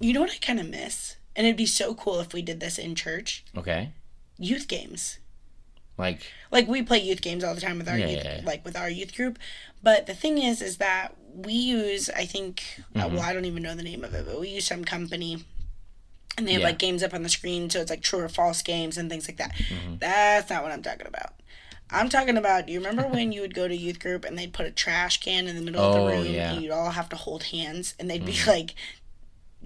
You know what I kind of miss? And it'd be so cool if we did this in church. Okay. Youth games. Like Like we play youth games all the time with our Yeah, youth, yeah, yeah. like with our youth group. But the thing is, is that we use, I think, uh, Mm-hmm. well, I don't even know the name of it, but we use some company, and they have like games up on the screen, so it's like true or false games and things like that. Mm-hmm. That's not what I'm talking about. I'm talking about. Do you remember when you would go to youth group and they'd put a trash can in the middle of Oh, the room yeah. Mm-hmm. and you'd all have to hold hands and they'd be like,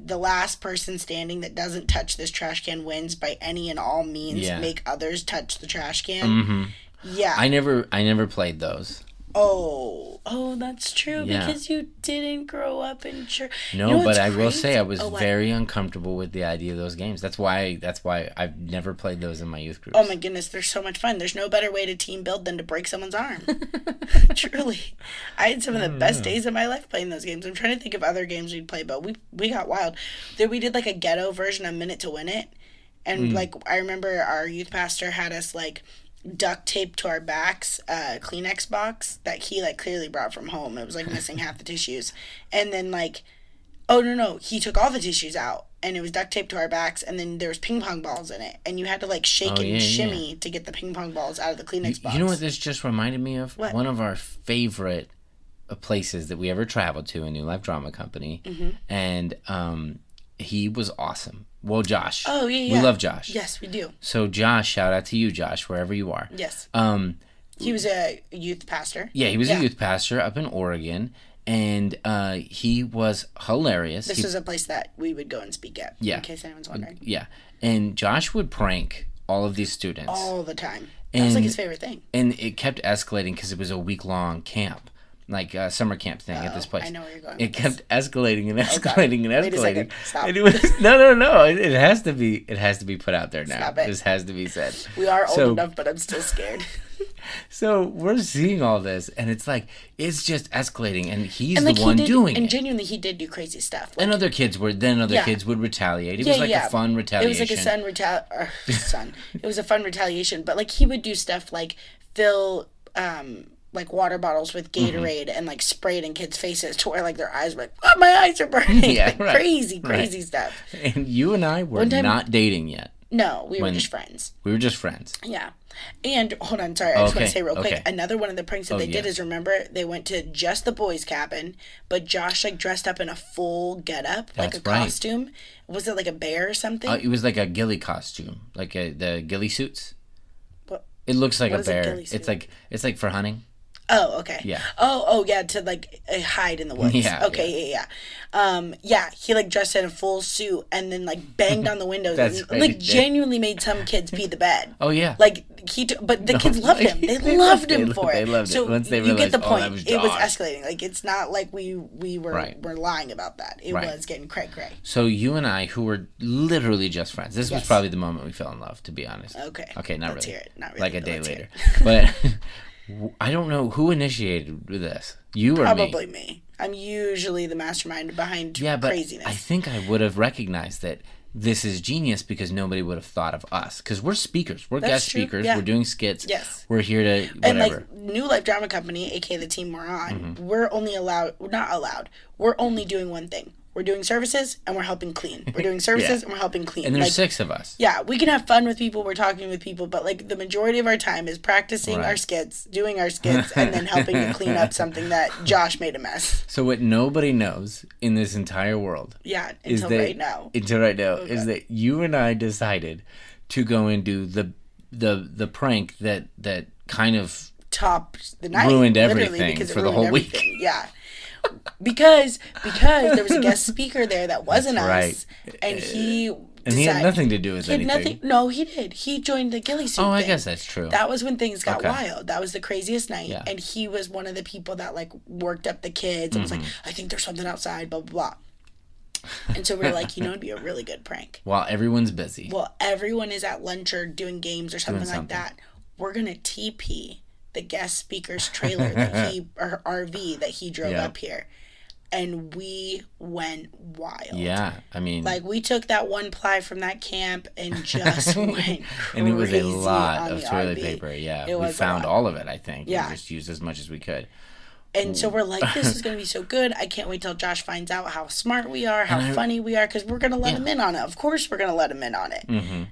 the last person standing that doesn't touch this trash can wins by any and all means. Yeah. Make others touch the trash can. mhm. Yeah. I never I never played those. Oh, oh, that's true Yeah. because you didn't grow up in church. No, You know but what's I will say I was Oh, what? very uncomfortable with the idea of those games. That's why that's why I've never played those in my youth group. Oh my goodness, they're so much fun. There's no better way to team build than to break someone's arm. Truly, I had some of the best hmm. days of my life playing those games. I'm trying to think of other games we'd play, but we we got wild. There we did like a ghetto version of Minute to Win It, and hmm. like I remember our youth pastor had us like duct taped to our backs uh kleenex box that he like clearly brought from home it was like missing half the tissues and then like oh no no he took all the tissues out and it was duct taped to our backs and then there was ping pong balls in it and you had to like shake Oh, and yeah, yeah. shimmy to get the ping pong balls out of the kleenex You, box you know what this just reminded me of? What? One of our favorite uh, places that we ever traveled to, a New Life Drama Company, Mm-hmm. and um, he was awesome. Well, Josh. oh yeah We love Josh. yes we do So Josh, shout out to you, Josh, wherever you are. yes Um, he was a youth pastor yeah, he was Yeah. a youth pastor up in Oregon, and uh, he was hilarious. this He- was a place that we would go and speak at Yeah. in case anyone's wondering yeah, and Josh would prank all of these students. all the time that was like his favorite thing and it kept escalating because it was a week long camp, like a summer camp thing at this Oh, place. I know where you're going It with this. kept escalating and escalating and escalating. Stop. And it was no, no, no. It, it has to be. It has to be put out there now. Stop it. This has to be said. we are old So- enough but i'm still scared So we're seeing all this, and it's like it's just escalating, and he's and the one did doing and genuinely he did do crazy stuff like, and other kids were then other Yeah. kids would retaliate. It was like a fun retaliation. It was like a sun retal or sun. It was a fun retaliation, but like he would do stuff like fill um like water bottles with Mm-hmm. Gatorade and like sprayed in kids' faces to where like their eyes were like, oh, my eyes are burning. Yeah, like, right. crazy, crazy stuff. And you and I were time- not dating yet. No, we were just friends. We were just friends. Yeah. And hold on, sorry, I just want to say real quick. okay. Another one of the pranks that Oh, they did yeah. is remember they went to just the boys' cabin, but Josh like dressed up in a full getup, like a right. costume. Was it like a bear or something? Uh, it was like a ghillie costume, like a, the ghillie suits. What- It looks like what a is a bear. it's like it's like for hunting. Oh, okay. Yeah. Oh, oh, yeah, to like uh, hide in the woods. Yeah, Okay, yeah. yeah, Yeah, Um, yeah, he like dressed in a full suit and then like banged on the windows That's and right, like genuinely made some kids pee the bed. Oh yeah. Like he, t- but the kids loved him. They, They loved loved- him they- for they it. loved it. so Once they you get the oh, point. that was it was escalating. Like it's not like we we were Right. were lying about that. It Right. was getting cray cray. so you and I, who were literally just friends, this was probably the moment we fell in love. To be honest. Okay. Okay, not Let's really. it. Not really. like a day later. but I don't know who initiated this. You or me? Probably me. I'm usually the mastermind behind Yeah, but craziness. I think I would have recognized that this is genius because nobody would have thought of us because we're speakers, we're That's guest true, speakers, yeah. we're doing skits. Yes. we're here to and whatever. like New Life Drama Company, aka the team we're on, Mm-hmm. we're only allowed, we're not allowed. We're only doing one thing. We're doing services and we're helping clean. We're doing services and we're helping clean. and there's like, six of us. yeah, we can have fun with people. We're talking with people, but like the majority of our time is practicing our skits, doing our skits, and then helping to clean up something that Josh made a mess. So what nobody knows in this entire world Yeah, is until that right now. until right now is that you and I decided to go and do the the the prank that that kind of topped the night, Ruined everything for the whole week. Yeah. Because because there was a guest speaker there that wasn't us, right. and he and he had nothing to do with He anything. nothing. No, he did. He joined the ghillie suit. Oh, I thing. guess that's true. That was when things got Okay. wild. That was the craziest night. Yeah. And he was one of the people that like worked up the kids and was like, Mm-hmm. I think there's something outside, blah blah blah. And so we are like, you know, it'd be a really good prank. While everyone's busy. Well, everyone is at lunch or doing games or something, like something. that. We're gonna TP the guest speaker's trailer that he or RV that he drove Yeah. up here, and we went wild. yeah, I mean, Like we took that one ply from that camp and just went crazy and it was a lot of toilet RV. paper. Yeah, It we found all of it. I think. Yeah. we just used as much as we could. And so we're like, this is going to be so good. I can't wait till Josh finds out how smart we are, how I- funny we are, because we're going to let him in on it. Of course, we're going to let him in on it.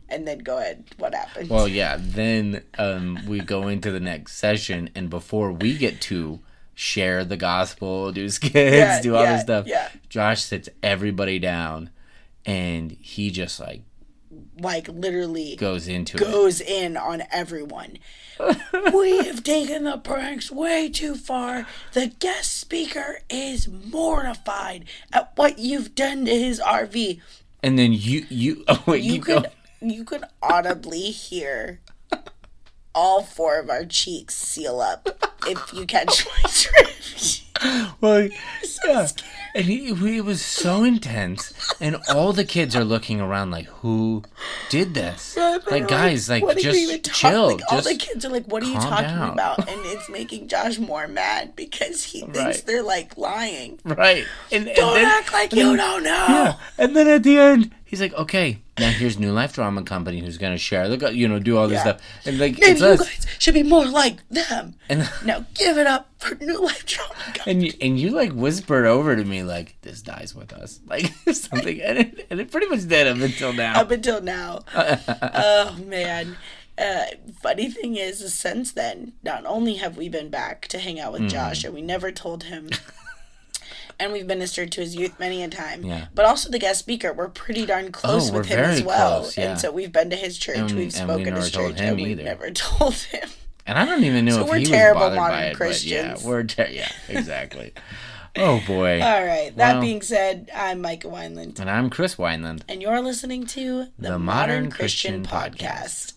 And then go ahead. What happens? Mm-hmm. Well, yeah. Then um, we go into the next session, and before we get to share the gospel, do skits, Yeah, do all yeah, this stuff, yeah. Josh sits everybody down, and he just like like, literally goes into it. goes in on everyone. we have taken the pranks way too far. The guest speaker is mortified at what you've done to his RV. And then you you oh wait You you, could you could audibly hear all four of our cheeks seal up if you catch my drift. well yeah. and he, he was so intense and all the kids are looking around like who did this They're like guys like "What are you just chill Like, all just the kids are like, "What are you talking down." about?" And it's making Josh more mad because he thinks Right. they're like lying. right and, and Don't then, act like you don't know. yeah and then at the end he's like okay now here's new life drama company who's gonna share go- you know do all this Yeah. stuff and like Maybe it's you us guys should be more like them. and Now give it up for New Life Drama. Company. and you, and you like whispered over to me like this dies with us like something and it, and it pretty much did up until now Up until now. oh man. Uh, funny thing is, is, since then, not only have we been back to hang out with Josh, and we never told him, and we've ministered to his youth many a time. Yeah. But also the guest speaker, we're pretty darn oh, close Oh, with him as well. close, yeah. And so we've been to his church, And- we've and we spoken to his church, and we've either. never told him. And I don't even know So if we're he terrible was bothered modern by it, Christians. yeah, we're ter- yeah, exactly. oh boy. All right. That Well- being said, I'm Micah Wineland, and I'm Chris Wineland. and you're listening to the, The Modern, Modern Christian, Christian Podcast.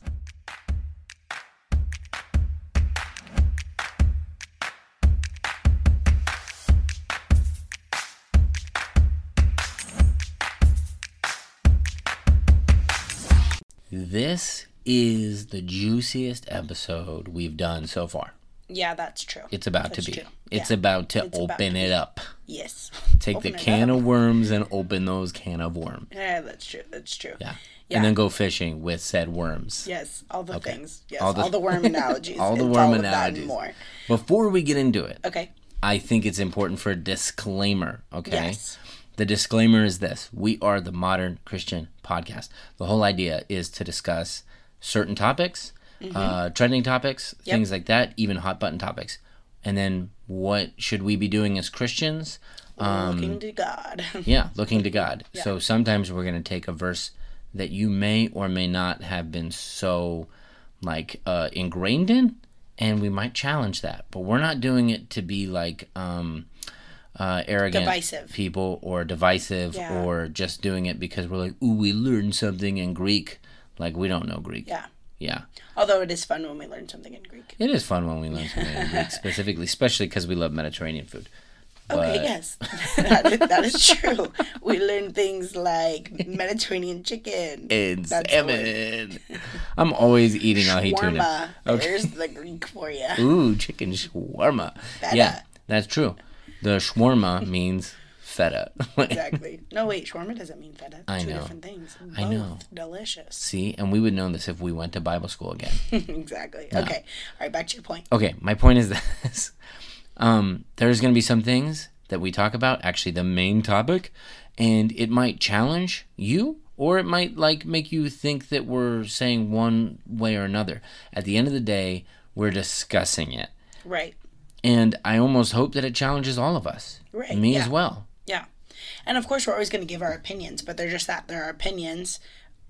This is the juiciest episode we've done so far. Yeah, that's true. It's about That's to be. true. It's Yeah. about to It's about open to it up. Yes. Take Open the can up. of worms and open those can of worms. Yeah, that's true. That's true. Yeah. Yeah. And then go fishing with said worms. Yes, all the things. Yes, All all the- the, worm analogies. All the It's worm and analogies. more. Before we get into it, Okay. I think it's important for a disclaimer, okay? Yes. The disclaimer is this we are the modern Christian podcast. The whole idea is to discuss certain topics, uh, trending topics, Mm-hmm. Yep. things like that, even hot button topics. And then what should we be doing as Christians? Um, Looking to God. yeah, looking to God. So sometimes we're going to take a verse that you may or may not have been so like uh, ingrained in, and we might challenge that. But we're not doing it to be like um, uh, arrogant Divisive. people or divisive Yeah. or just doing it because we're like, ooh, we learned something in Greek. Like we don't know Greek. yeah. Yeah. Although it is fun when we learn something in Greek. It is fun when we learn something in Greek, specifically, especially because we love Mediterranean food. Okay, yes. that, is, that is true. We learn things like Mediterranean chicken. and That's salmon. I'm always eating ahi tuna. Okay. There's the Greek for you. Ooh, chicken shawarma. Yeah, that's true. The shawarma means feta. Exactly. No, wait. Shawarma doesn't mean feta. I Two know. different things. Both I know. delicious. See, and we would know this if we went to Bible school again. exactly. Okay. All right. Back to your point. Okay, my point is this. Um, there's going to be some things that we talk about, actually the main topic, and it might challenge you or it might like make you think that we're saying one way or another. At the end of the day, we're discussing it. Right. And I almost hope that it challenges all of us. Right, Me yeah. as well. Yeah. And of course, we're always going to give our opinions, but they're just that. They're our opinions.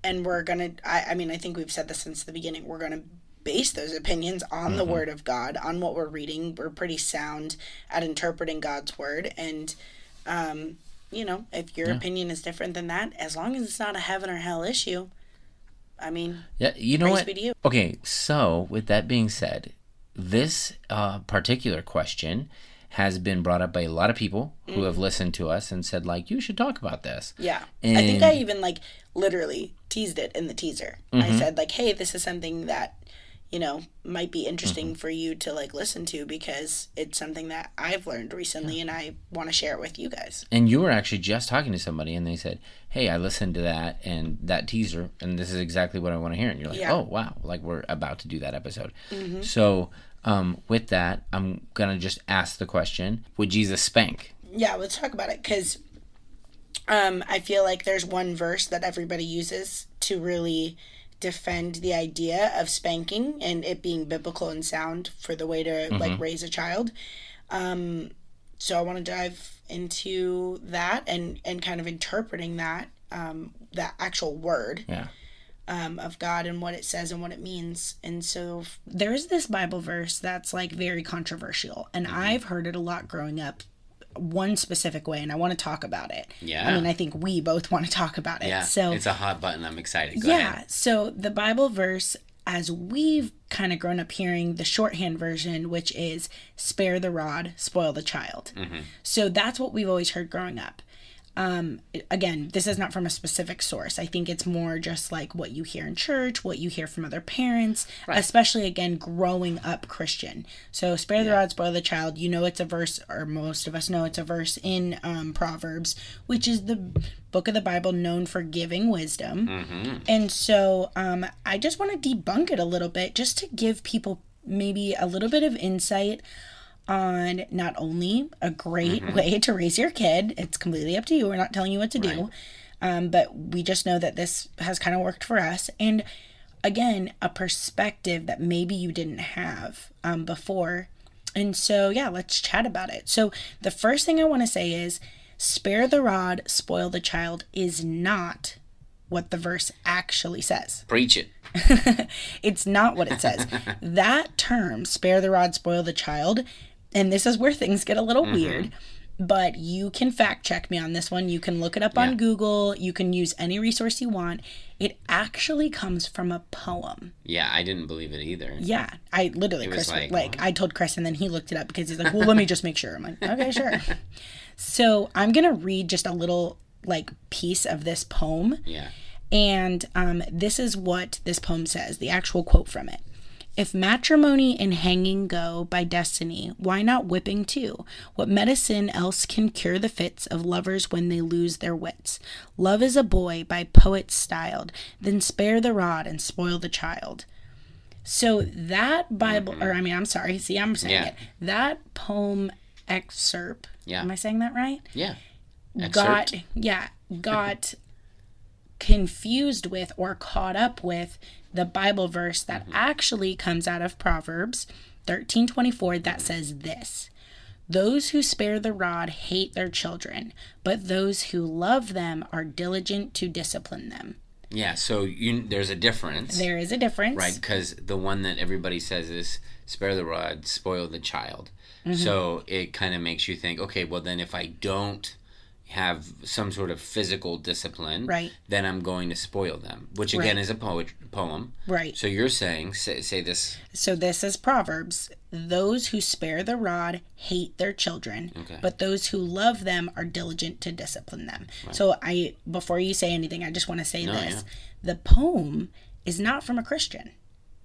And we're going to, I, I mean, I think we've said this since the beginning. We're going to base those opinions on the Word of God, on what we're reading. We're pretty sound at interpreting God's Word. And, um, you know, if your opinion is different than that, as long as it's not a heaven or hell issue, I mean, Yeah, you know what? be to you. Okay, so with that being said, this uh, particular question has been brought up by a lot of people who Mm. have listened to us and said like, you should talk about this. Yeah. I think I even like literally teased it in the teaser. Mm-hmm. I said like, "Hey, this is something that you know might be interesting Mm-hmm. for you to like listen to because it's something that I've learned recently and I want to share it with you guys." And you were actually just talking to somebody and they said, hey, I listened to that and that teaser and this is exactly what I want to hear. And you're like, Yeah. oh, wow, like we're about to do that episode. So Um, with that, I'm gonna just ask the question: Would Jesus spank? Yeah, let's talk about it because um, I feel like there's one verse that everybody uses to really defend the idea of spanking and it being biblical and sound for the way to Mm-hmm. like raise a child. Um, so I want to dive into that and and kind of interpreting that um, that actual word Yeah. um, of God and what it says and what it means. And so there's this Bible verse that's like very controversial, and Mm-hmm. I've heard it a lot growing up. One specific way, and I want to talk about it. Yeah. I mean, I think we both want to talk about it. Yeah. So it's a hot button. I'm excited. Go yeah. ahead. So the Bible verse, as we've kind of grown up hearing the shorthand version, which is spare the rod, spoil the child. Mm-hmm. So that's what we've always heard growing up. Um, again, this is not from a specific source. I think it's more just like what you hear in church, what you hear from other parents, especially again growing up Christian. So spare the rod, spoil the child. You know, it's a verse, or most of us know it's a verse in um, Proverbs, which is the book of the Bible known for giving wisdom. And so um, I just want to debunk it a little bit just to give people maybe a little bit of insight on not only a great way to raise your kid, it's completely up to you. We're not telling you what to do. Um, but we just know that this has kind of worked for us. And again, a perspective that maybe you didn't have um, before. And so, yeah, let's chat about it. So, the first thing I want to say is spare the rod, spoil the child is not what the verse actually says. Preach it. It's not what it says. that term, spare the rod, spoil the child, and this is where things get a little weird, but you can fact check me on this one. You can look it up Yeah. on Google. You can use any resource you want. It actually comes from a poem. Yeah, I didn't believe it either. Yeah, I literally Chris like, like, I told Chris and then he looked it up because he's like, well, let me just make sure. I'm like, okay, sure. so I'm gonna read just a little like piece of this poem. Yeah. And um, this is what this poem says, the actual quote from it. If matrimony and hanging go by destiny, why not whipping too? What medicine else can cure the fits of lovers when they lose their wits? Love is a boy by poets styled, then spare the rod and spoil the child. So that Bible, mm-hmm. or I mean, I'm sorry, see, I'm saying Yeah. it. That poem excerpt, Yeah. am I saying that right? Yeah. got yeah got confused with or caught up with the bible verse that Mm-hmm. actually comes out of proverbs 13:24 that says this those who spare the rod hate their children but those who love them are diligent to discipline them Yeah. So you, there's a difference. there is a difference Right, because the one that everybody says is spare the rod, spoil the child. Mm-hmm. So it kind of makes you think, okay, well then if I don't have some sort of physical discipline, Right. then I'm going to spoil them, which again Right. is a poet, poem. right So you're saying, say, say this, So this is Proverbs. Those who spare the rod hate their children, Okay. but those who love them are diligent to discipline them. So I before you say anything, I just want to say No, this. The poem is not from a Christian.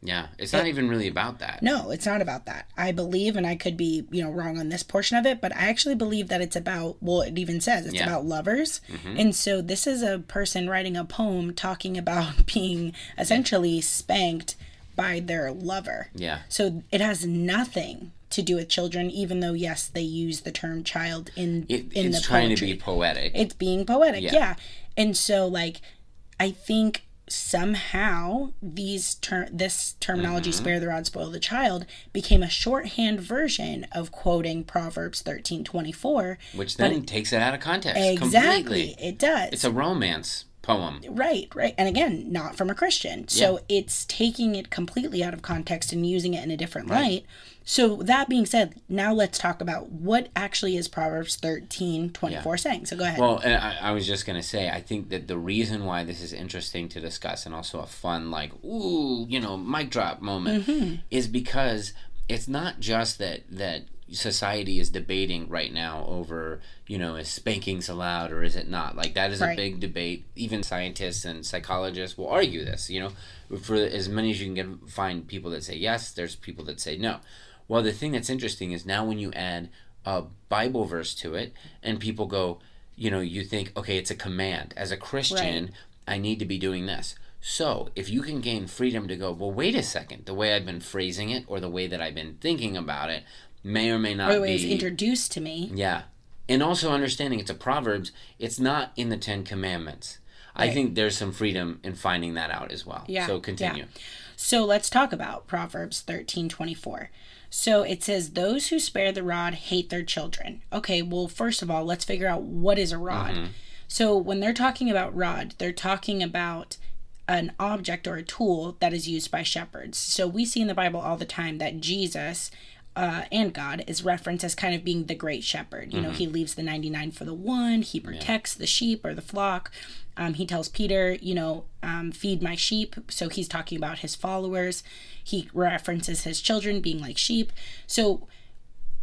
Yeah, it's not even really about that. No, it's not about that. I believe and I could be, you know, wrong on this portion of it, but I actually believe that it's about well, it even says it's Yeah. Mm-hmm. about lovers. And so this is a person writing a poem talking about being essentially spanked by their lover. Yeah. So it has nothing to do with children, even though yes, they use the term child in It, in it's the trying poetry. to be poetic. It's being poetic, Yeah. yeah. And so like I think somehow these ter- this terminology Mm-hmm. spare the rod spoil the child became a shorthand version of quoting Proverbs 13:24. which then takes it out of context Exactly. completely. It does. It's a romance poem. Right, right. And again, not from a Christian. So it's taking it completely out of context and using it in a different light. So that being said, now let's talk about what actually is Proverbs 13, 24 saying. So go ahead. Well, and I, I was just gonna say, I think that the reason why this is interesting to discuss and also a fun, like, ooh, you know, mic drop moment, Mm-hmm. is because it's not just that that society is debating right now over, you know, is spankings allowed or is it not? Like that is a big debate. Even scientists and psychologists will argue this. You know, for as many as you can get, find people that say yes, there's people that say no. Well, the thing that's interesting is now when you add a Bible verse to it, and people go, you know, you think, okay, it's a command. As a Christian, I need to be doing this. So, if you can gain freedom to go, well, wait a second, the way I've been phrasing it or the way that I've been thinking about it may or may not or the way be introduced to me. yeah. And also understanding it's a Proverbs, it's not in the Ten Commandments. I think there's some freedom in finding that out as well. Yeah, So continue. So let's talk about Proverbs thirteen twenty four. So it says, Those who spare the rod hate their children. Okay, well, first of all, let's figure out what is a rod. Mm-hmm. So when they're talking about rod, they're talking about an object or a tool that is used by shepherds. So we see in the Bible all the time that Jesus uh, and God is referenced as kind of being the great shepherd. You know, he leaves the 99 for the one, he protects the sheep or the flock. Um, he tells Peter, you know, um, feed my sheep. So he's talking about his followers. He references his children being like sheep. So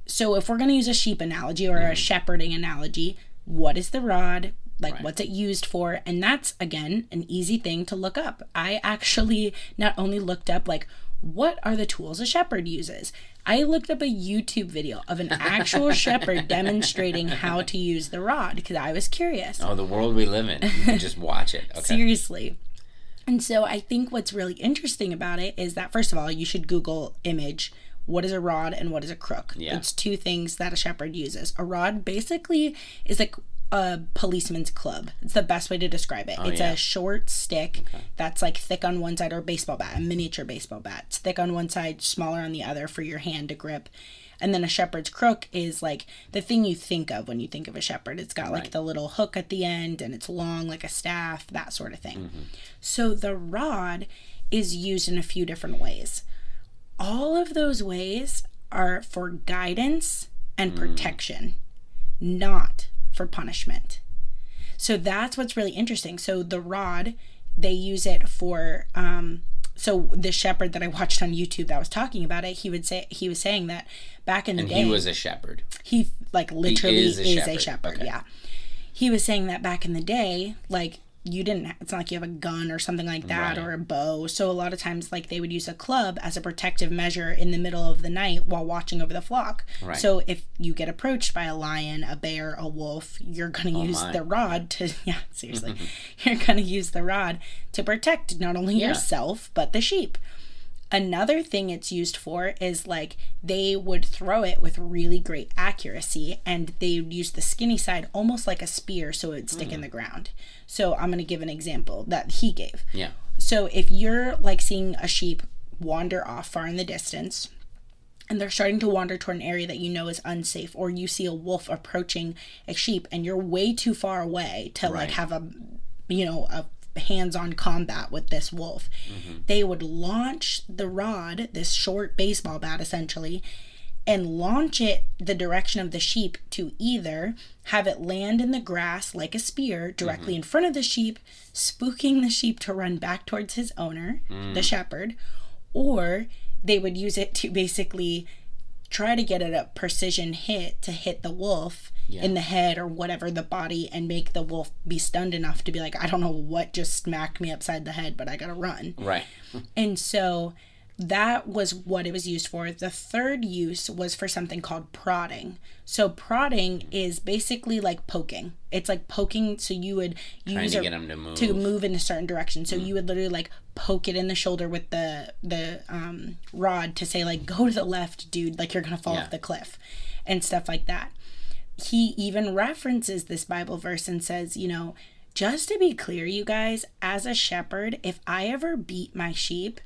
so if we're going to use a sheep analogy or a shepherding analogy, what is the rod? Like, what's it used for? And that's, again, an easy thing to look up. I actually not only looked up, like, what are the tools a shepherd uses? I looked up a YouTube video of an actual shepherd demonstrating how to use the rod because I was curious. Oh, the world we live in. You can just watch it. Okay. Seriously. And so I think what's really interesting about it is that first of all, you should Google image what is a rod and what is a crook. Yeah. It's two things that a shepherd uses. A rod basically is like a policeman's club. It's the best way to describe it. it's Oh, yeah. a short stick that's like thick on one side or a baseball bat, a miniature baseball bat. It's thick on one side, smaller on the other for your hand to grip. And then a shepherd's crook is like the thing you think of when you think of a shepherd. It's got like Right. the little hook at the end and it's long like a staff, that sort of thing. Mm-hmm. So the rod is used in a few different ways. All of those ways are for guidance and protection, not for punishment. So that's what's really interesting. So the rod, they use it for um so the shepherd that I watched on YouTube that was talking about it, he would say he was saying that back in the And day he was a shepherd. he like literally is is a a shepherd, shepherd. Okay. yeah he was saying that back in the day like you didn't it's not like you have a gun or something like that Right. or a bow so a lot of times like they would use a club as a protective measure in the middle of the night while watching over the flock Right. so if you get approached by a lion a bear a wolf you're going to oh, use Oh my. the rod to yeah seriously you're going to use the rod to protect not only Yeah. yourself but the sheep Another thing it's used for is like they would throw it with really great accuracy and they would use the skinny side almost like a spear so it would stick in mm-hmm. the ground. So I'm going to give an example that he gave. Yeah. So if you're like seeing a sheep wander off far in the distance and they're starting to wander toward an area that you know is unsafe or you see a wolf approaching a sheep and you're way too far away to Right. like have a you know a hands-on combat with this wolf. Mm-hmm. They would launch the rod this short baseball bat essentially and launch it the direction of the sheep to either have it land in the grass like a spear directly mm-hmm. in front of the sheep, spooking the sheep to run back towards his owner, the mm. shepherd, or they would use it to basically try to get it a precision hit to hit the wolf in the head or whatever the body and make the wolf be stunned enough to be like, I don't know what just smacked me upside the head, but I gotta run. Right. And so that was what it was used for. The third use was for something called prodding. So prodding is basically like poking. It's like poking. So you would Trying use to a- get him to move. to move in a certain direction. So you would literally like poke it in the shoulder with the the um, rod to say like go to the left, dude. Like you're gonna fall Yeah. off the cliff, and stuff like that. He even references this Bible verse and says, you know, just to be clear, you guys, as a shepherd, if I ever beat my sheep,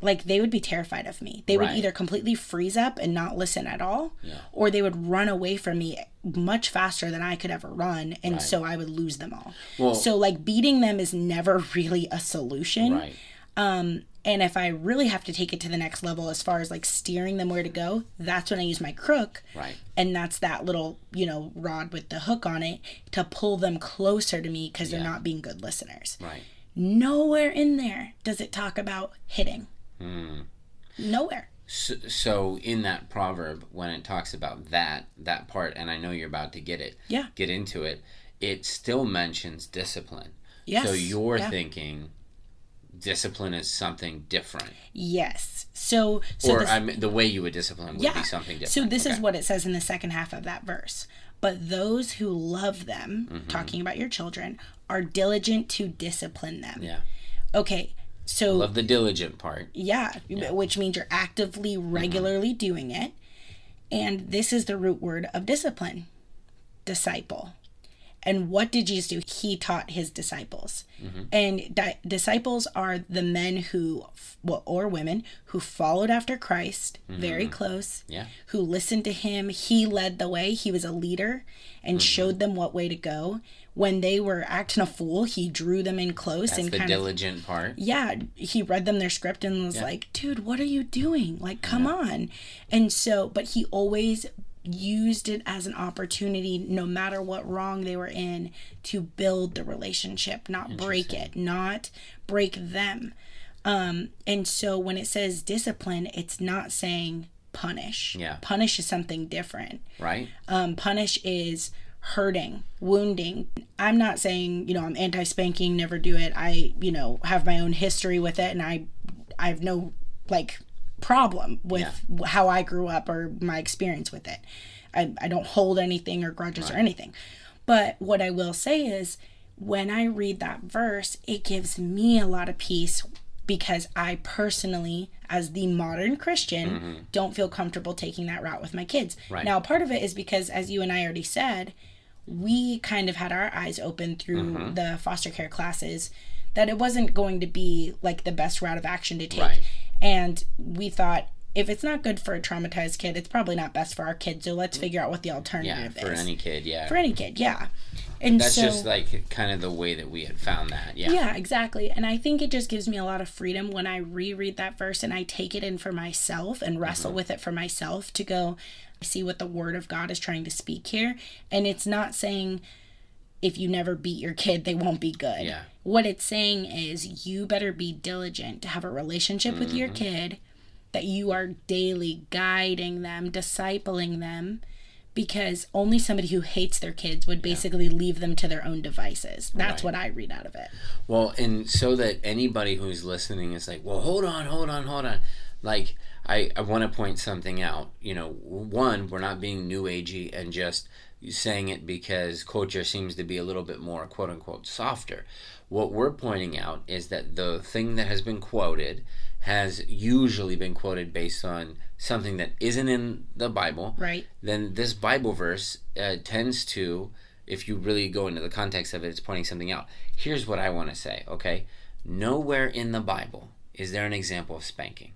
like they would be terrified of me. They would either completely freeze up and not listen at all, or they would run away from me much faster than I could ever run, and so I would lose them all. Well- so like beating them is never really a solution. Right. Um, And if I really have to take it to the next level as far as like steering them where to go, that's when I use my crook. Right. And that's that little, you know, rod with the hook on it to pull them closer to me because they're not being good listeners. Right. Nowhere in there does it talk about hitting. Hmm. Nowhere. So, so in that proverb, when it talks about that that part, and I know you're about to get it, Yeah. get into it, it still mentions discipline. Yes. So you're Yeah. thinking discipline is something different, Yes. So, so or this, I mean, the way you would discipline would yeah. be something different. So this is what it says in the second half of that verse. But those who love them, Mm-hmm. talking about your children, are diligent to discipline them. Yeah. Okay, so Love the diligent part. yeah, which means you're actively, regularly doing it. And this is the root word of discipline disciple. And what did Jesus do? He taught his disciples. And di- disciples are the men who, well, or women, who followed after Christ very mm-hmm. close, Yeah. who listened to him. He led the way, he was a leader and mm-hmm. showed them what way to go. When they were acting a fool, he drew them in close That's and the kind of diligent part. yeah, he read them their script and was like, dude, what are you doing? Like, come on. And so, but he always used it as an opportunity, no matter what wrong they were in, to build the relationship, not break it, not break them. Um, and so when it says discipline, it's not saying punish. Yeah. Punish is something different Right? um, punish is hurting wounding i'm not saying you know i'm anti-spanking never do it i you know have my own history with it and i i have no like problem with how i grew up or my experience with it i, I don't hold anything or grudges or anything but what i will say is when i read that verse it gives me a lot of peace because I personally, as the modern Christian, don't feel comfortable taking that route with my kids. Right. Now, part of it is because, as you and I already said, we kind of had our eyes open through Mm-hmm. the foster care classes that it wasn't going to be like the best route of action to take. Right. And we thought, if it's not good for a traumatized kid, it's probably not best for our kids. So let's figure out what the Yeah, alternative for is. For any kid, yeah. for any kid, yeah. And That's so, just like kind of the way that we had found that. Yeah. yeah, exactly. And I think it just gives me a lot of freedom when I reread that verse and I take it in for myself and wrestle Mm-hmm. with it for myself to go see what the word of God is trying to speak here. And it's not saying if you never beat your kid, they won't be good. Yeah. What it's saying is you better be diligent to have a relationship with Mm-hmm. your kid, that you are daily guiding them, discipling them. Because only somebody who hates their kids would basically leave them to their own devices. That's Right. what I read out of it. Well, and so that anybody who's listening is like, well, hold on, hold on, hold on. Like, I, I want to point something out. You know, one, we're not being new agey and just saying it because culture seems to be a little bit more quote unquote softer. What we're pointing out is that the thing that has been quoted has usually been quoted based on something that isn't in the Bible. Right. Then this Bible verse uh, tends to, if you really go into the context of it, it's pointing something out. Here's what I want to say, okay? Nowhere in the Bible is there an example of spanking.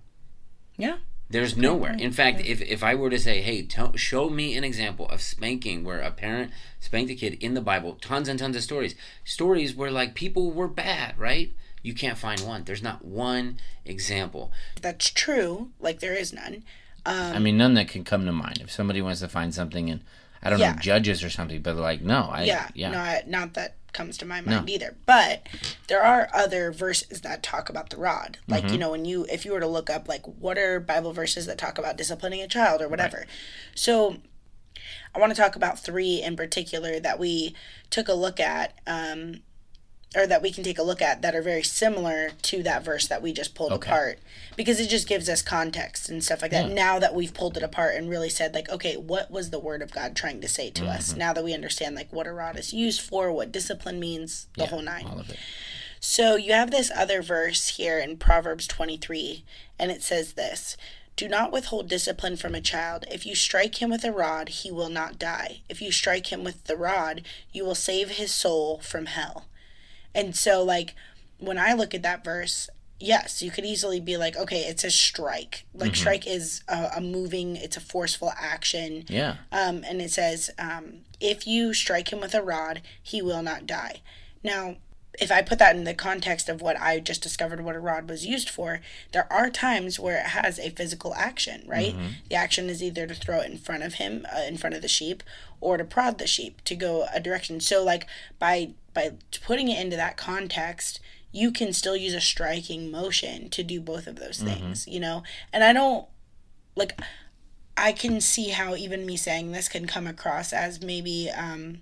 Yeah. There's nowhere. In fact, if, if I were to say, hey, tell, show me an example of spanking where a parent spanked a kid in the Bible, tons and tons of stories. Stories where, like, people were bad, right? You can't find one. There's not one example. That's true. Like there is none. Um, I mean, none that can come to mind. If somebody wants to find something in, I don't Yeah. know, judges or something, but like, no, I, Yeah. yeah, Not not that comes to my mind either. But there are other verses that talk about the rod. Like, Mm-hmm. you know, when you if you were to look up like what are Bible verses that talk about disciplining a child or whatever. So I want to talk about three in particular that we took a look at, um, or that we can take a look at that are very similar to that verse that we just pulled Okay. apart because it just gives us context and stuff like that. Now that we've pulled it apart and really said like, okay, what was the word of God trying to say to Mm-hmm. us? Now that we understand like what a rod is used for, what discipline means, the whole nine. all of it. So you have this other verse here in Proverbs 23, and it says this Do not withhold discipline from a child. If you strike him with a rod, he will not die. If you strike him with the rod, you will save his soul from hell. And so, like, when I look at that verse, yes, you could easily be like, okay, it says strike. Like, strike is a, a moving, it's a forceful action. Yeah. Um, and it says, um, if you strike him with a rod, he will not die. Now, if I put that in the context of what I just discovered what a rod was used for, there are times where it has a physical action, right? The action is either to throw it in front of him, uh, in front of the sheep, or to prod the sheep to go a direction. So, like by by putting it into that context, you can still use a striking motion to do both of those things, you know. And I don't like I can see how even me saying this can come across as maybe um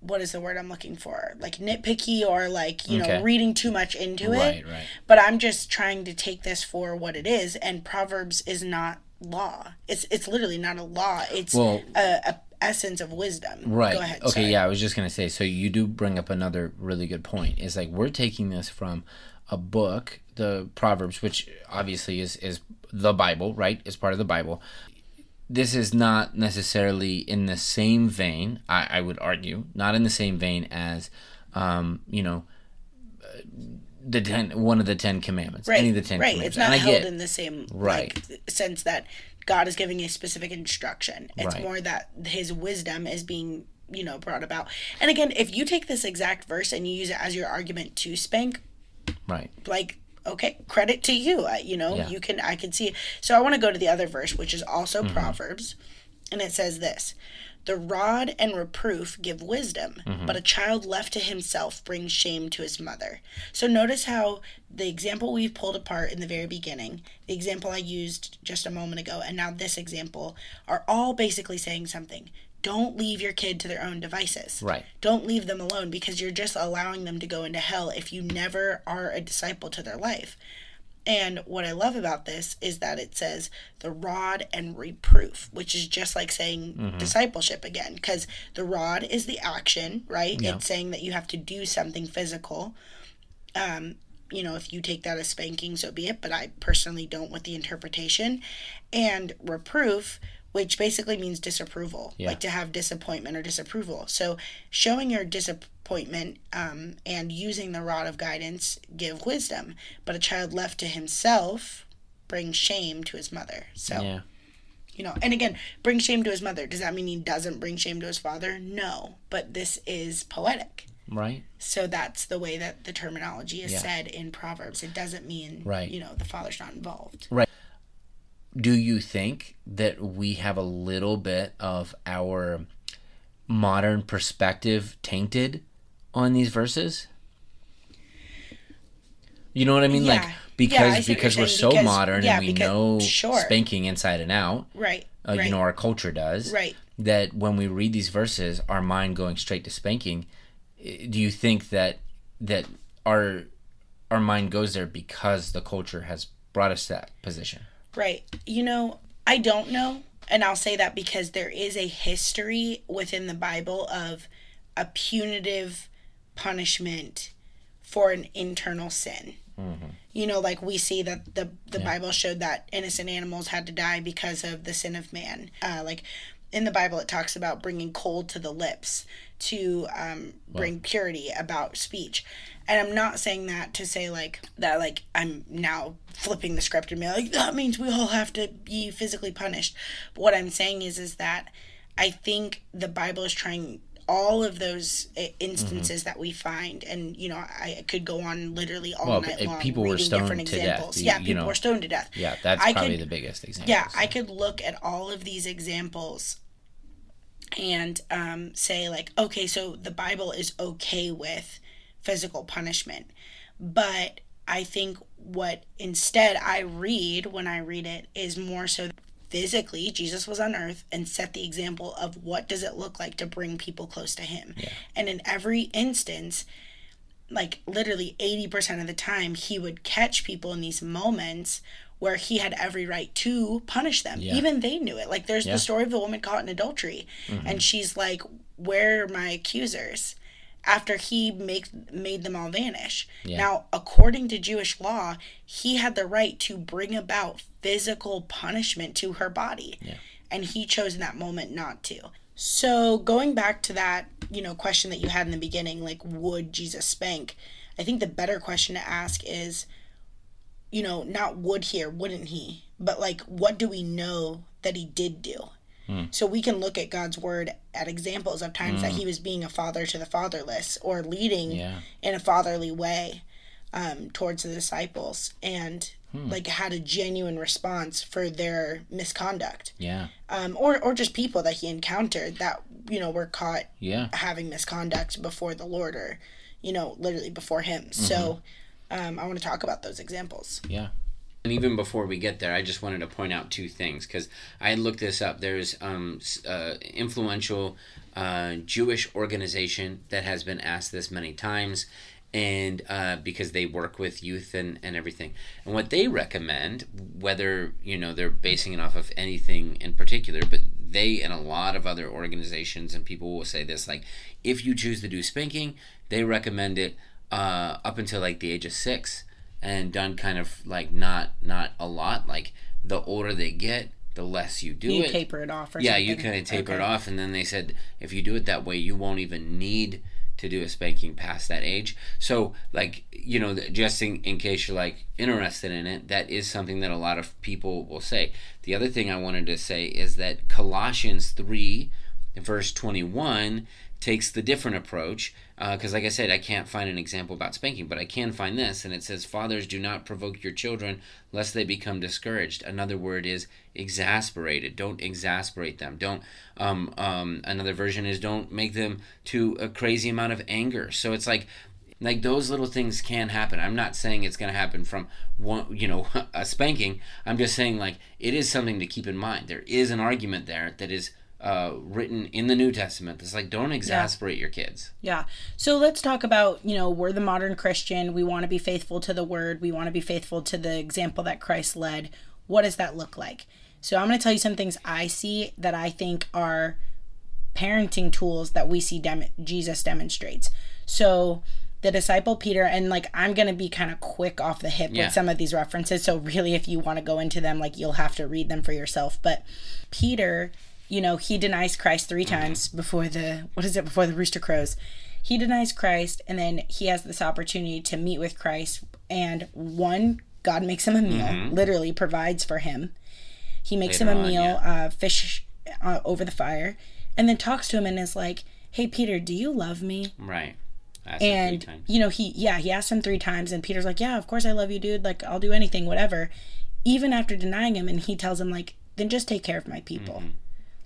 what is the word I'm looking for? Like nitpicky or like, you know, reading too much into it. Right, right. But I'm just trying to take this for what it is and Proverbs is not law. It's it's literally not a law. It's Well- a, a, essence of wisdom. Right. Go ahead. okay, sorry. yeah, I was just going to say so you do bring up another really good point. Is like we're taking this from a book, the Proverbs, which obviously is is the Bible, right? It's part of the Bible. This is not necessarily in the same vein, I, I would argue, not in the same vein as um, you know, uh, the ten, one of the Ten Commandments, Right. any of the Ten right. Commandments. It's not held in the same Right. like, sense that God is giving a specific instruction. It's Right. more that his wisdom is being, you know, brought about. And again, if you take this exact verse and you use it as your argument to spank, right, like okay credit to you I, you know Yeah. you can i can see it. so i want to go to the other verse which is also Mm-hmm. proverbs and it says this the rod and reproof give wisdom Mm-hmm. but a child left to himself brings shame to his mother so notice how the example we've pulled apart in the very beginning the example i used just a moment ago and now this example are all basically saying something don't leave your kid to their own devices right, don't leave them alone because you're just allowing them to go into hell if you never are a disciple to their life. And what I love about this is that it says the rod and reproof, which is just like saying discipleship again, because the rod is the action, right? Yeah. It's saying that you have to do something physical. Um, you know, if you take that as spanking, so be it, but I personally don't with the interpretation. And reproof, which basically means disapproval, Yeah. like to have disappointment or disapproval. So showing your disappointment um, and using the rod of guidance give wisdom, but a child left to himself brings shame to his mother. So yeah, you know, and again, bring shame to his mother. Does that mean he doesn't bring shame to his father? No, but this is poetic. right. So that's the way that the terminology is Yeah. said in Proverbs. It doesn't mean, Right. you know, the father's not involved. Right. Do you think that we have a little bit of our modern perspective tainted on these verses? You know what I mean? Yeah. Like because what because we're so because- modern yeah, and we because- know sure. spanking inside and out. Right. Uh, right. You know our culture does. Right. That when we read these verses, our mind going straight to spanking. Do you think that that our our mind goes there because the culture has brought us that position? Right. You know, I don't know. And I'll say that because there is a history within the Bible of a punitive punishment for an internal sin. You know, like we see that the the Bible showed that innocent animals had to die because of the sin of man. Uh, like in the Bible, it talks about bringing cold to the lips to um, bring purity about speech. And I'm not saying that to say like that like I'm now flipping the script and being like that means we all have to be physically punished. But what I'm saying is is that I think the Bible is trying all of those uh, instances that we find, and you know, I could go on literally all Well, night long people were stoned different to death, examples. you- yeah, you people know. were stoned to death. Yeah, that's I probably could- the biggest example. Yeah, so. I could look at all of these examples and um, say, like, okay, so the Bible is okay with physical punishment. But I think what instead I read when I read it is more so physically Jesus was on earth and set the example of what does it look like to bring people close to him. And in every instance, like literally 80% of the time he would catch people in these moments where he had every right to punish them Yeah. even they knew it like there's Yeah. the story of the woman caught in adultery mm-hmm. and she's like where are my accusers after he make, made them all vanish Yeah. now according to jewish law he had the right to bring about physical punishment to her body Yeah. and he chose in that moment not to so going back to that, you know, question that you had in the beginning, like would Jesus spank? I think the better question to ask is, you know, not would he or wouldn't he, but like what do we know that he did do? Hmm. So we can look at God's word at examples of times that hmm. he was being a father to the fatherless or leading Yeah. in a fatherly way um, towards the disciples and like had a genuine response for their misconduct Yeah. um, or or just people that he encountered that you know were caught Yeah. having misconduct before the Lord or you know literally before him. So um, I want to talk about those examples. Yeah. And even before we get there, I just wanted to point out two things because I looked this up. There's um s- uh, influential uh, Jewish organization that has been asked this many times, and uh, because they work with youth and, and everything, and what they recommend, whether you know they're basing it off of anything in particular, but they and a lot of other organizations and people will say this like if you choose to do spanking, they recommend it uh, up until like the age of six and done kind of like not not a lot. Like the older they get, the less you do You it. taper it off or yeah, something. you kind of taper it off, and then they said if you do it that way, you won't even need to do a spanking past that age. So, like you know, just in, in case you're like interested in it, that is something that a lot of people will say. The other thing I wanted to say is that Colossians three, verse twenty one takes the different approach because like i said i can't find an example about spanking but i can find this and it says fathers do not provoke your children lest they become discouraged. Another word is exasperated. Don't exasperate them. Don't um, um, another version is don't make them to a crazy amount of anger. So it's like like those little things can happen. I'm not saying it's going to happen from one you know a spanking. I'm just saying like it is something to keep in mind. There is an argument there that is uh, written in the New Testament. That's like don't exasperate your kids. Yeah. So let's talk about, you know, we're the modern Christian. We want to be faithful to the word. We want to be faithful to the example that Christ led. What does that look like? So I'm going to tell you some things I see that I think are parenting tools that we see dem- Jesus demonstrates. So the disciple Peter and like I'm going to be kind of quick off the hip Yeah. with some of these references. So really if you want to go into them like you'll have to read them for yourself. But Peter, you know, he denies Christ 3 times before the what is it before the rooster crows. He denies Christ and then he has this opportunity to meet with Christ and one God makes him a meal, literally provides for him. He makes Later him a on, meal, uh, fish uh, over the fire, and then talks to him and is like, "Hey, Peter, do you love me?" Right. And three times. you know, he yeah, he asked him three times, and Peter's like, "Yeah, of course I love you, dude. Like, I'll do anything, whatever." Even after denying him, and he tells him like, "Then just take care of my people." Mm-hmm.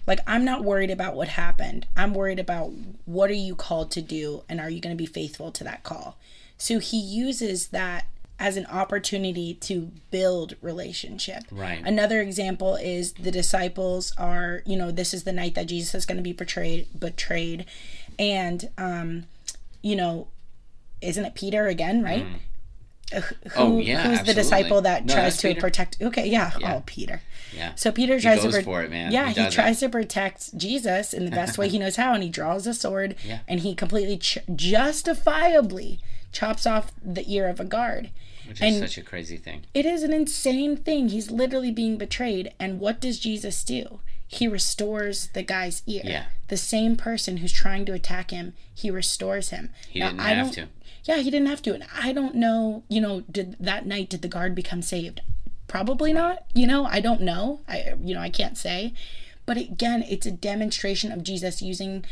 Like, I'm not worried about what happened. I'm worried about what are you called to do, and are you going to be faithful to that call? So he uses that as an opportunity to build relationship. Right. Another example is the disciples are, you know, this is the night that Jesus is going to be betrayed, betrayed, and um, you know, isn't it Peter again, right? Uh, Who, Oh, yeah, who's the disciple that No, tries to Peter. protect? Okay, yeah. Yeah. Oh, Peter. Yeah. So Peter tries goes to for it, man. Yeah, He he, does it. tries to protect Jesus in the best way he knows how, and he draws a sword, Yeah. and he completely ch- justifiably chops off the ear of a guard. Which is and- such a crazy thing. It is an insane thing. He's literally being betrayed, and what does Jesus do? He restores the guy's ear. Yeah. The same person who's trying to attack him, he restores him. He Now, didn't I have to. Yeah, he didn't have to. And I don't know, you know, did that night did the guard become saved? Probably not. You know, I don't know. I you know, I can't say. But again, it's a demonstration of Jesus using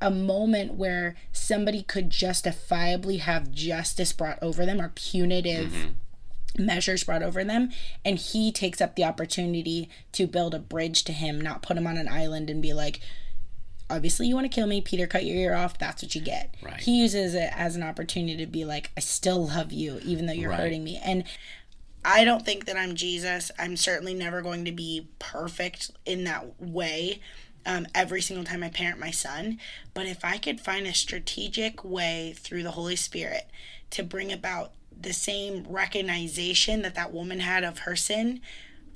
a moment where somebody could justifiably have justice brought over them or punitive Mm-hmm. measures brought over them and he takes up the opportunity to build a bridge to him not put him on an island and be like obviously you want to kill me peter cut your ear off that's what you get Right. he uses it as an opportunity to be like i still love you even though you're Right. hurting me and i don't think that i'm jesus i'm certainly never going to be perfect in that way um, every single time I parent my son. But if I could find a strategic way through the Holy Spirit to bring about the same recognition that that woman had of her sin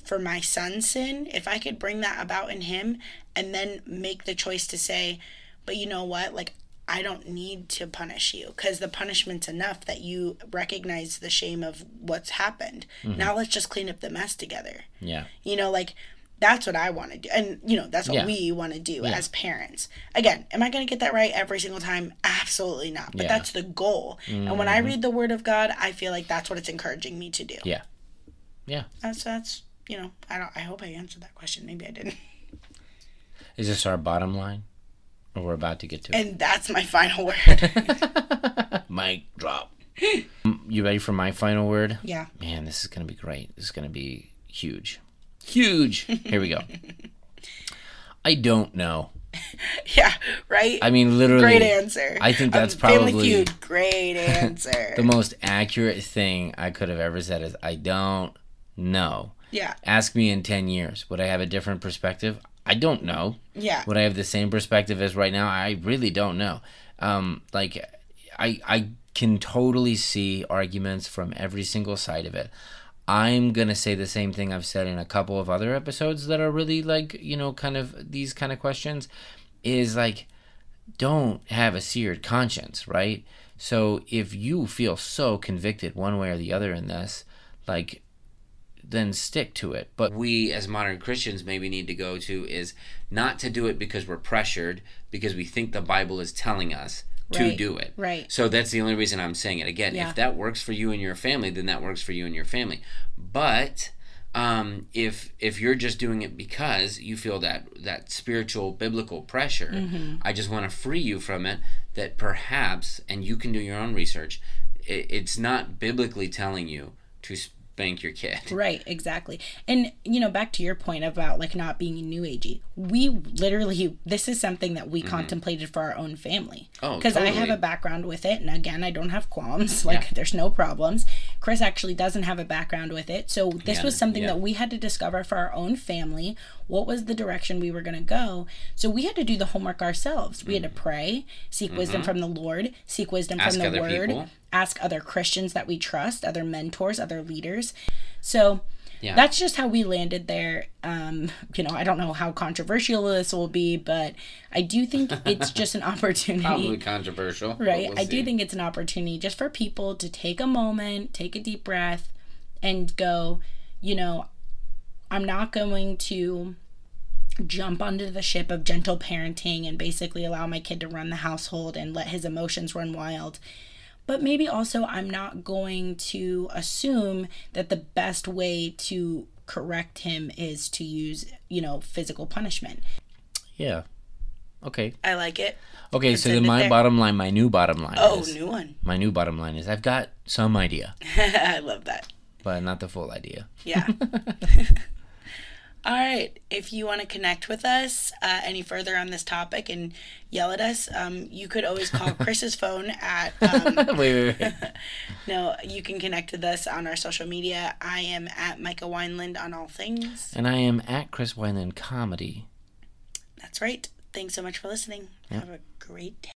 for my son's sin, if I could bring that about in him and then make the choice to say, but you know what? Like, I don't need to punish you because the punishment's enough that you recognize the shame of what's happened. Mm-hmm. Now let's just clean up the mess together. Yeah. You know, like that's what I want to do. And, you know, that's what Yeah. we want to do as parents. Again, am I going to get that right every single time? Absolutely not. But Yeah. that's the goal. And when I mm-hmm. read the word of God, I feel like that's what it's encouraging me to do. Yeah. Yeah. Uh, that's, that's, you know, I don't, I hope I answered that question. Maybe I didn't. Is this our bottom line? Or we're about to get to it? And that's my final word. Mic drop. You ready for my final word? yeah. Man, this is going to be great. This is going to be huge. Huge. Here we go. I don't know. Yeah. Right? I mean, literally. great answer. I think Um, that's Family probably Feud. Great answer. the most accurate thing I could have ever said is I don't know. yeah. Ask me in 10 years. Would I have a different perspective? I don't know. Yeah. Would I have the same perspective as right now? I really don't know. Um, like, I I can totally see arguments from every single side of it. I'm gonna say the same thing I've said in a couple of other episodes that are really like you know kind of these kind of questions, is like don't have a seared conscience, right? So if you feel so convicted one way or the other in this, like then stick to it. But we as modern Christians maybe need to go to is not to do it because we're pressured, because we think the Bible is telling us to do it. right. So that's the only reason I'm saying it. Again, Yeah. if that works for you and your family, then that works for you and your family. But um, if if you're just doing it because you feel that that spiritual biblical pressure, Mm-hmm. I just want to free you from it. That perhaps, and you can do your own research. It, it's not biblically telling you to spank your kid. Right, exactly. And you know, back to your point about like not being new agey. We literally this is something that we contemplated for our own family. Mm-hmm. Oh, Because I have a background with it and again I don't have qualms. Like Yeah. there's no problems. Chris actually doesn't have a background with it. So this Yeah, was something yeah. that we had to discover for our own family. What was the direction we were gonna go? So we had to do the homework ourselves. We had to pray, seek wisdom from the Lord, seek wisdom Mm-hmm. Ask from the word, people. Ask other Christians that we trust, other mentors, other leaders. So Yeah. that's just how we landed there. Um, you know, I don't know how controversial this will be, but I do think it's just an opportunity. Probably controversial. Right. we'll I do think it's an opportunity just for people to take a moment, take a deep breath, and go, you know, I'm not going to jump onto the ship of gentle parenting and basically allow my kid to run the household and let his emotions run wild. But maybe also, I'm not going to assume that the best way to correct him is to use, you know, physical punishment. yeah, okay, I like it. okay. So then my there. bottom line, my new bottom line Oh, is new one. my new bottom line is I've got some idea, I love that. but not the full idea. Yeah. All right. If you want to connect with us uh, any further on this topic and yell at us, um, you could always call Chris's phone at. Um, wait, wait, wait. no, you can connect with us on our social media. I am at Micah Wineland on all things. and I am at Chris Wineland Comedy. That's right. Thanks so much for listening. Have a great day.